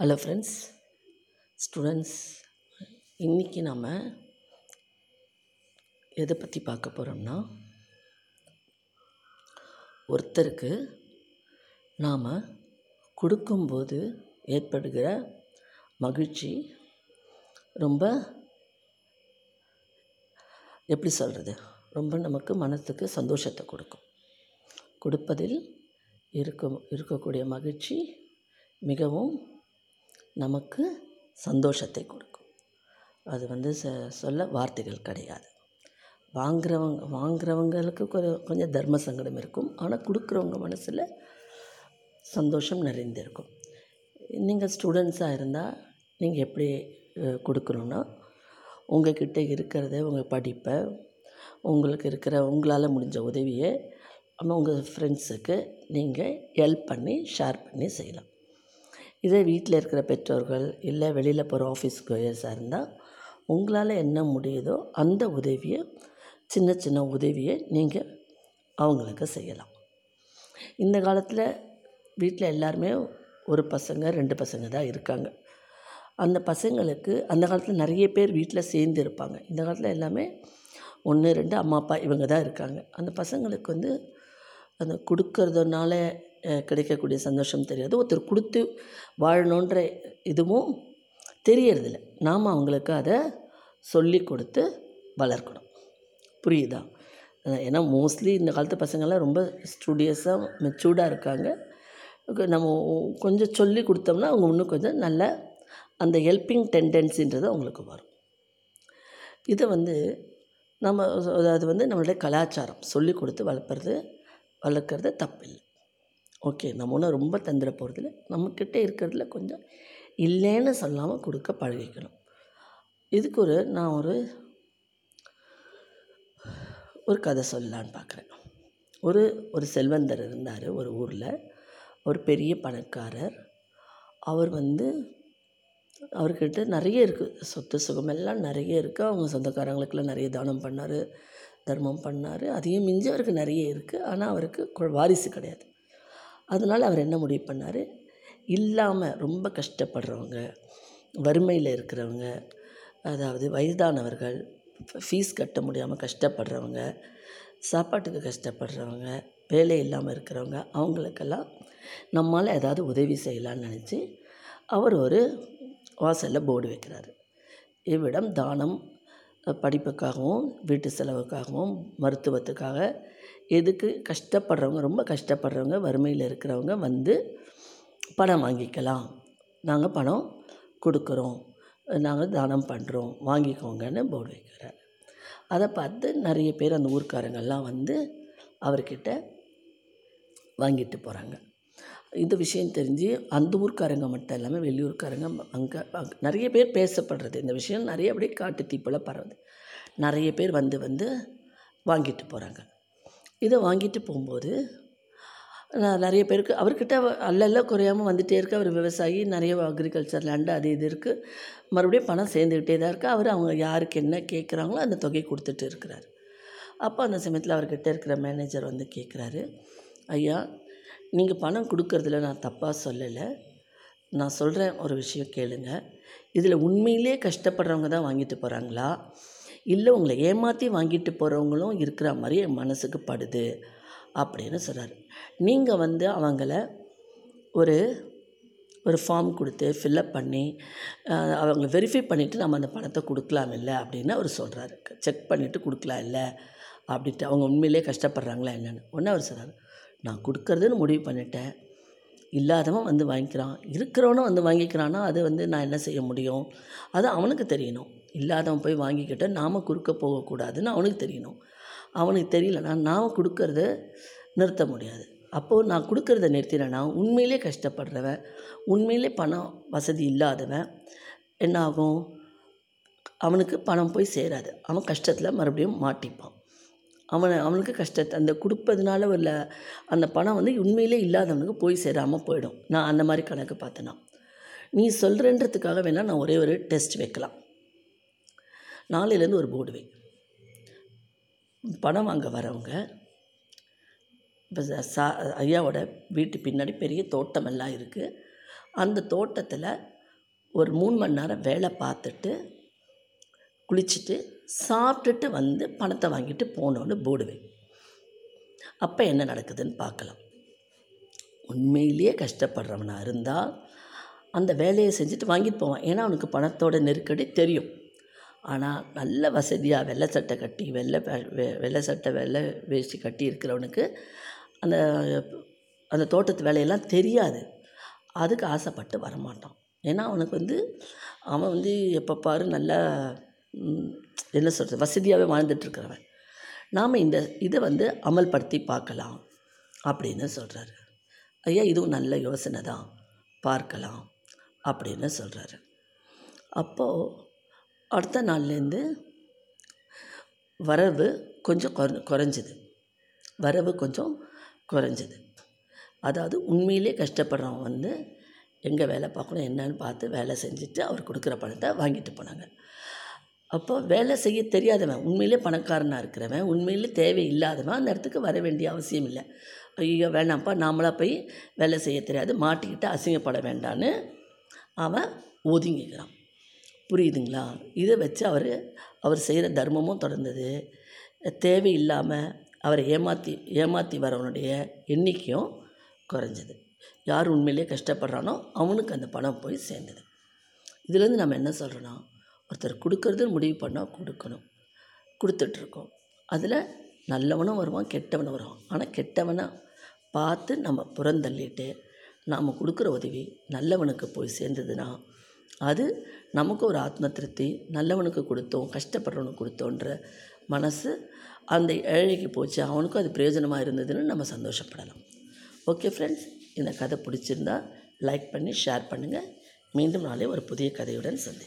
Hello friends students இன்றைக்கி நாம் எதை பற்றி பார்க்க போகிறோம்னா ஒருத்தருக்கு நாம் கொடுக்கும்போது ஏற்படுகிற மகிழ்ச்சி ரொம்ப எப்படி சொல்கிறது ரொம்ப நமக்கு மனத்துக்கு சந்தோஷத்தை கொடுக்கும். கொடுப்பதில் இருக்கும் இருக்கக்கூடிய மகிழ்ச்சி மிகவும் நமக்கு சந்தோஷத்தை கொடுக்கும். அது வந்து ச சொல்ல வார்த்தைகள் கிடையாது. வாங்குறவங்க வாங்குறவங்களுக்கு கொஞ்சம் கொஞ்சம் தர்ம சங்கடம் இருக்கும். ஆனால் கொடுக்குறவங்க மனசில் சந்தோஷம் நிறைந்திருக்கும். நீங்கள் ஸ்டூடெண்ட்ஸாக இருந்தால் நீங்கள் எப்படி கொடுக்கணுன்னா உங்கள்கிட்ட இருக்கிறத உங்கள் படிப்பை உங்களுக்கு இருக்கிற உங்களால் முடிஞ்ச உதவியை நம்ம உங்கள் ஃப்ரெண்ட்ஸுக்கு நீங்கள் ஹெல்ப் பண்ணி ஷேர் பண்ணி செய்யலாம். இதே வீட்டில் இருக்கிற பெற்றோர்கள் இல்லை வெளியில் போகிற ஆஃபீஸ் கோயர்ஸாக இருந்தால் உங்களால் என்ன முடியுதோ அந்த உதவியை சின்ன சின்ன உதவியை நீங்கள் அவங்களுக்கு செய்யலாம். இந்த காலத்தில் வீட்டில் எல்லாருமே ஒரு பசங்க ரெண்டு பசங்க தான் இருக்காங்க. அந்த பசங்களுக்கு அந்த காலத்தில் நிறைய பேர் வீட்டில் சேர்ந்து இருப்பாங்க. இந்த காலத்தில் எல்லாமே ஒன்று ரெண்டு அம்மா அப்பா இவங்க தான் இருக்காங்க. அந்த பசங்களுக்கு வந்து அந்த கொடுக்கறதுனால கிடைக்கக்கூடிய சந்தோஷம் தெரியாது. ஒருத்தர் கொடுத்து வாழணுன்ற இதுவும் தெரியறதில்ல. நாம் அவங்களுக்கு அதை சொல்லி கொடுத்து வளர்க்கணும். புரியுதா? ஏன்னா மோஸ்ட்லி இந்த காலத்து பசங்கள்லாம் ரொம்ப ஸ்டூடியஸாக மெச்சூர்டாக இருக்காங்க. நம்ம கொஞ்சம் சொல்லி கொடுத்தோம்னா அவங்க இன்னும் கொஞ்சம் நல்ல அந்த ஹெல்ப்பிங் டெண்டன்சின்றது அவங்களுக்கு வரும். இதை வந்து நம்ம அது வந்து நம்மளுடைய கலாச்சாரம் சொல்லி கொடுத்து வளர்ப்புறது வளர்க்குறது தப்பில்லை. ஓகே நம்ம ஒன்றும் ரொம்ப தந்துட போகிறதில்ல நம்மக்கிட்ட இருக்கிறதுல கொஞ்சம் இல்லைன்னு சொல்லாமல் கொடுக்க பழகிக்கணும். இதுக்கு ஒரு நான் ஒரு ஒரு கதை சொல்லலான்னு பார்க்குறேன் ஒரு ஒரு செல்வந்தர் இருந்தார் ஒரு ஊரில். ஒரு பெரிய பணக்காரர். அவர் வந்து அவர்கிட்ட நிறைய இருக்குது சொத்து சுகமெல்லாம் நிறைய இருக்குது அவங்க சொந்தக்காரங்களுக்கெல்லாம் நிறைய தானம் பண்ணார் தர்மம் பண்ணார். அதையும் மிஞ்சி அவருக்கு நிறைய இருக்குது ஆனால் அவருக்கு வாரிசு கிடையாது. அதனால் அவர் என்ன முடிவு பண்ணார்? இல்லாமல் ரொம்ப கஷ்டப்படுறவங்க வறுமையில் இருக்கிறவங்க அதாவது வயதானவர்கள் ஃபீஸ் கட்ட முடியாமல் கஷ்டப்படுறவங்க சாப்பாட்டுக்கு கஷ்டப்படுறவங்க வேலை இல்லாமல் இருக்கிறவங்க அவங்களுக்கெல்லாம் நம்மால் ஏதாவது உதவி செய்யலான்னு நினச்சி அவர் ஒரு வாசலில் போர்டு வைக்கிறாரு. இவ்விடம் தானம் படிப்புக்காகவும் வீட்டு செலவுக்காகவும் மருத்துவத்துக்காக எதுக்கு கஷ்டப்படுறவங்க ரொம்ப கஷ்டப்படுறவங்க வறுமையில் இருக்கிறவங்க வந்து பணம் வாங்கிக்கலாம். நாங்கள் பணம் கொடுக்குறோம். நாங்கள் தானம் பண்ணுறோம் வாங்கிக்கோங்கன்னு போர்டு வைக்கிறார். அதை பார்த்து நிறைய பேர் அந்த ஊர்க்காரங்கள்லாம் வந்து அவர்கிட்ட வாங்கிட்டு போகிறாங்க இந்த விஷயம் தெரிஞ்சு அந்த ஊர்க்காரங்க மட்டும் இல்லாமல் வெளியூர்க்காரங்க அங்கே நிறைய பேர் பேசப்படுறது. இந்த விஷயம் நிறைய அப்படியே காட்டு தீப்போல் பரவுது. நிறைய பேர் வந்து வந்து வாங்கிட்டு போகிறாங்க இதை வாங்கிட்டு போகும்போது நான் நிறைய பேருக்கு அவர்கிட்ட அல்லல்ல குறையாமல் வந்துட்டே இருக்கு. அவர் விவசாயி நிறைய அக்ரிகல்ச்சர் லேண்டு அது இது இருக்குது மறுபடியும் பணம் சேர்ந்துக்கிட்டே தான் இருக்குது அவர் அவங்க யாருக்கு என்ன கேட்குறாங்களோ அந்த தொகையை கொடுத்துட்டு இருக்கிறார். அப்போ அந்த சமயத்தில் அவர்கிட்ட இருக்கிற மேனேஜர் வந்து கேட்குறாரு ஐயா நீங்கள் பணம் கொடுக்கறதுல நான் தப்பாக சொல்லலை. நான் சொல்கிறேன் ஒரு விஷயம் கேளுங்க. இதில் உண்மையிலே கஷ்டப்படுறவங்க தான் வாங்கிட்டு போகிறாங்களா இல்லை உங்களை ஏமாற்றி வாங்கிட்டு போகிறவங்களும் இருக்கிற மாதிரி என் மனசுக்கு படுது அப்படின்னு சொல்கிறாரு நீங்கள் வந்து அவங்கள ஒரு ஒரு ஃபார்ம் கொடுத்து ஃபில்லப் பண்ணி அவங்க வெரிஃபை பண்ணிவிட்டு நம்ம அந்த பணத்தை கொடுக்கலாம் இல்லை அப்படின்னு அவர் சொல்கிறாரு செக் பண்ணிவிட்டு கொடுக்கலாம் இல்லை அப்படின்ட்டு அவங்க உண்மையிலே கஷ்டப்படுறாங்களா என்னென்னு. ஒன்று அவர் சொல்கிறார் நான் கொடுக்கறதுன்னு முடிவு பண்ணிட்டேன். இல்லாதவன் வந்து வாங்கிக்கிறான். இருக்கிறவனும் வந்து வாங்கிக்கிறான்னா அது வந்து நான் என்ன செய்ய முடியும்? அது அவனுக்கு தெரியணும். இல்லாதவன் போய் வாங்கிக்கிட்ட நாம் குறுக்க போகக்கூடாதுன்னு அவனுக்கு தெரியணும். அவனுக்கு தெரியலனா நாம் கொடுக்கறத நிறுத்த முடியாது. அப்போது நான் கொடுக்கறத நிறுத்தினேன்னா உண்மையிலே கஷ்டப்படுறவன் உண்மையிலே பணம் வசதி இல்லாதவன் என்ன ஆகும் அவனுக்கு பணம் போய் சேராது. அவன் கஷ்டத்தில் மறுபடியும் மாட்டிப்பான். அவனை அவனுக்கு கஷ்டத்தை அந்த கொடுப்பதுனால உள்ள அந்த பணம் வந்து உண்மையிலே இல்லாதவனுக்கு போய் சேராமல் போயிடும். நான் அந்த மாதிரி கணக்கு பார்த்தேன்னா நீ சொல்கிறன்றதுக்காக வேணால் நான் ஒரே ஒரு டெஸ்ட் வைக்கலாம். நாளையிலேருந்து ஒரு போர்டு வை. பணம் வாங்க வரவங்க இப்போ சா ஐயாவோட வீட்டு பின்னாடி பெரிய தோட்டமெல்லாம் இருக்குது அந்த தோட்டத்தில் ஒரு மூணு மணி நேரம் வேலை பார்த்துட்டு குளிச்சுட்டு சாப்பிட்டுட்டு வந்து பணத்தை வாங்கிட்டு போனோன்னு போடுவேன் அப்போ என்ன நடக்குதுன்னு பார்க்கலாம். உண்மையிலேயே கஷ்டப்படுறவனா இருந்தால் அந்த வேலையை செஞ்சுட்டு வாங்கிட்டு போவான். ஏன்னா அவனுக்கு பணத்தோட நெருக்கடி தெரியும். ஆனால் நல்ல வசதியாக வெள்ளை சட்டை கட்டி வெள்ளை வெ- வெள்ளை சட்டை வெள்ளை வேஷ்டி கட்டி இருக்கிறவனுக்கு அந்த அந்த தோட்டத்து வேலையெல்லாம் தெரியாது. அதுக்கு ஆசைப்பட்டு வரமாட்டான். ஏன்னா அவனுக்கு வந்து அவன் வந்து எப்போ பாரு நல்லா என்ன சொல்கிறது வசதியாகவே வாழ்ந்துட்டுருக்கிறவன். நாம் இந்த இதை வந்து அமல்படுத்தி பார்க்கலாம் அப்படின்னு சொல்கிறாரு ஐயா இதுவும் நல்ல யோசனை தான். பார்க்கலாம் அப்படின்னு சொல்கிறாரு அப்போது அடுத்த நாள்லேருந்து வரவு கொஞ்சம் குற குறைஞ்சிது. வரவு கொஞ்சம் குறைஞ்சிது. அதாவது உண்மையிலே கஷ்டப்படுறவன் வந்து எங்கே வேலை பார்க்கணும் என்னன்னு பார்த்து வேலை செஞ்சுட்டு அவர் கொடுக்குற பணத்தை வாங்கிட்டு போனாங்க. அப்போ வேலை செய்ய தெரியாதவன் உண்மையிலே பணக்காரனாக இருக்கிறவன் உண்மையிலே தேவை இல்லாதவன் அந்த இடத்துக்கு வர வேண்டிய அவசியம் இல்லை. ஐயோ வேணாம்ப்பா நாமளாக போய் வேலை செய்ய தெரியாது மாட்டிக்கிட்டு அசிங்கப்பட வேண்டான்னு அவன் ஒதுங்கிக்கிறான். புரியுதுங்களா? இதை வச்சு அவர் அவர் செய்கிற தர்மமும் தொடர்ந்தது. தேவையில்லாமல் அவரை ஏமாற்றி ஏமாற்றி வரவனுடைய எண்ணிக்கையும் குறைஞ்சது. யார் உண்மையிலேயே கஷ்டப்படுறானோ அவனுக்கு அந்த பணம் போய் சேர்ந்தது. இதுலேருந்து நம்ம என்ன சொல்கிறோன்னா ஒருத்தர் கொடுக்கறது முடிவு பண்ணால் கொடுக்கணும். கொடுத்துட்ருக்கோம். அதில் நல்லவனும் வருவான் கெட்டவனும் வருவான். ஆனால் கெட்டவனை பார்த்து நம்ம புறந்தள்ளிட்டு நாம் கொடுக்குற உதவி நல்லவனுக்கு போய் சேர்ந்ததுன்னா அது நமக்கு ஒரு ஆத்ம திருப்தி நல்லவனுக்கு கொடுத்தோம் கஷ்டப்படுறவனுக்கு கொடுத்தோன்ற மனசு அந்த ஏழைக்கு போச்சு அவனுக்கும் அது பிரயோஜனமாக இருந்ததுன்னு நம்ம சந்தோஷப்படலாம். ஓகே ஃப்ரெண்ட்ஸ் இந்த கதை பிடிச்சிருந்தா லைக் பண்ணி ஷேர் பண்ணுங்கள் மீண்டும் நாளை ஒரு புதிய கதையுடன் சந்திப்போம்